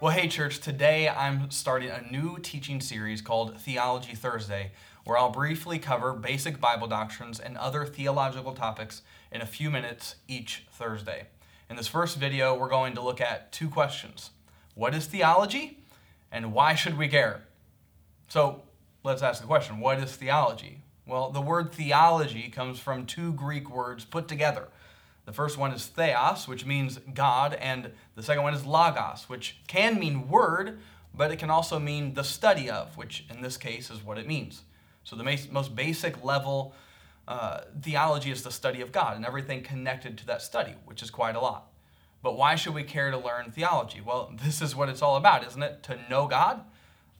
Well, hey, church, today I'm starting a new teaching series called Theology Thursday, where I'll briefly cover basic Bible doctrines and other theological topics in a few minutes each Thursday. In this first video, we're going to look at two questions What is theology, and why should we care? So let's ask the question What is theology? Well, the word theology comes from two Greek words put together. The first one is theos, which means God, and the second one is logos, which can mean word, but it can also mean the study of, which in this case is what it means. So the most basic level uh, theology is the study of God and everything connected to that study, which is quite a lot. But why should we care to learn theology? Well, this is what it's all about, isn't it? To know God?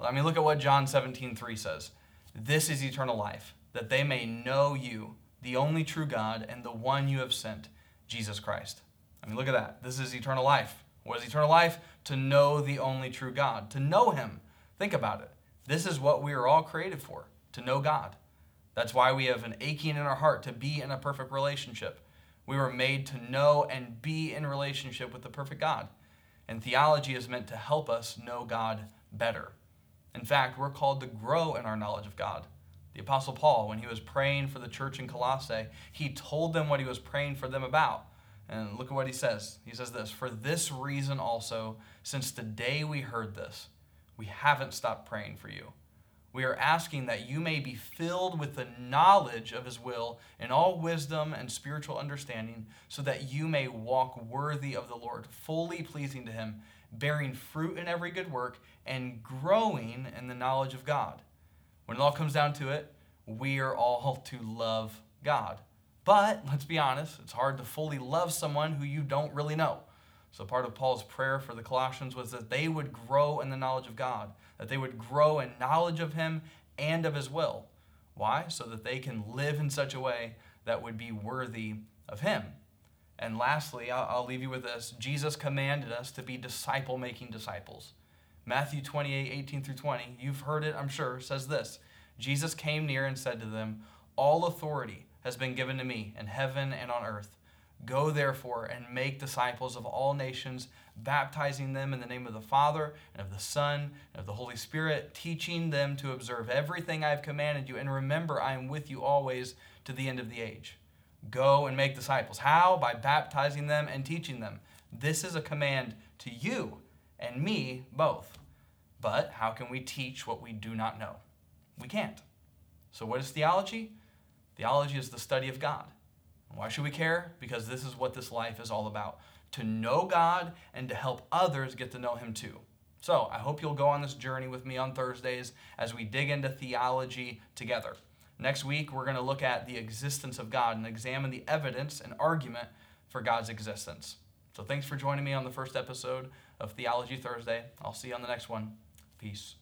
I mean, look at what John 17, 3 says. This is eternal life, that they may know you, the only true God, and the one you have sent Jesus Christ. I mean, look at that. This is eternal life. What is eternal life? To know the only true God, to know Him. Think about it. This is what we are all created for, to know God. That's why we have an aching in our heart to be in a perfect relationship. We were made to know and be in relationship with the perfect God. And theology is meant to help us know God better. In fact, we're called to grow in our knowledge of God. The Apostle Paul, when he was praying for the church in Colossae, he told them what he was praying for them about. And look at what he says. He says this For this reason also, since the day we heard this, we haven't stopped praying for you. We are asking that you may be filled with the knowledge of his will in all wisdom and spiritual understanding, so that you may walk worthy of the Lord, fully pleasing to him, bearing fruit in every good work, and growing in the knowledge of God when it all comes down to it, we are all to love God. But let's be honest, it's hard to fully love someone who you don't really know. So, part of Paul's prayer for the Colossians was that they would grow in the knowledge of God, that they would grow in knowledge of Him and of His will. Why? So that they can live in such a way that would be worthy of Him. And lastly, I'll, leave you with this Jesus commanded us to be disciple making disciples. Matthew 28, 18 through 20, you've heard it, I'm sure, says this Jesus came near and said to them, All authority has been given to me in heaven and on earth. Go therefore and make disciples of all nations, baptizing them in the name of the Father and of the Son and of the Holy Spirit, teaching them to observe everything I have commanded you. And remember, I am with you always to the end of the age. Go and make disciples. How? By baptizing them and teaching them. This is a command to you and me both. But how can we teach what we do not know? We can't. So, what is theology? Theology is the study of God. Why should we care? Because this is what this life is all about to know God and to help others get to know Him too. So, I hope you'll go on this journey with me on Thursdays as we dig into theology together. Next week, we're going to look at the existence of God and examine the evidence and argument for God's existence. So, thanks for joining me on the first episode of Theology Thursday. I'll see you on the next one. Peace.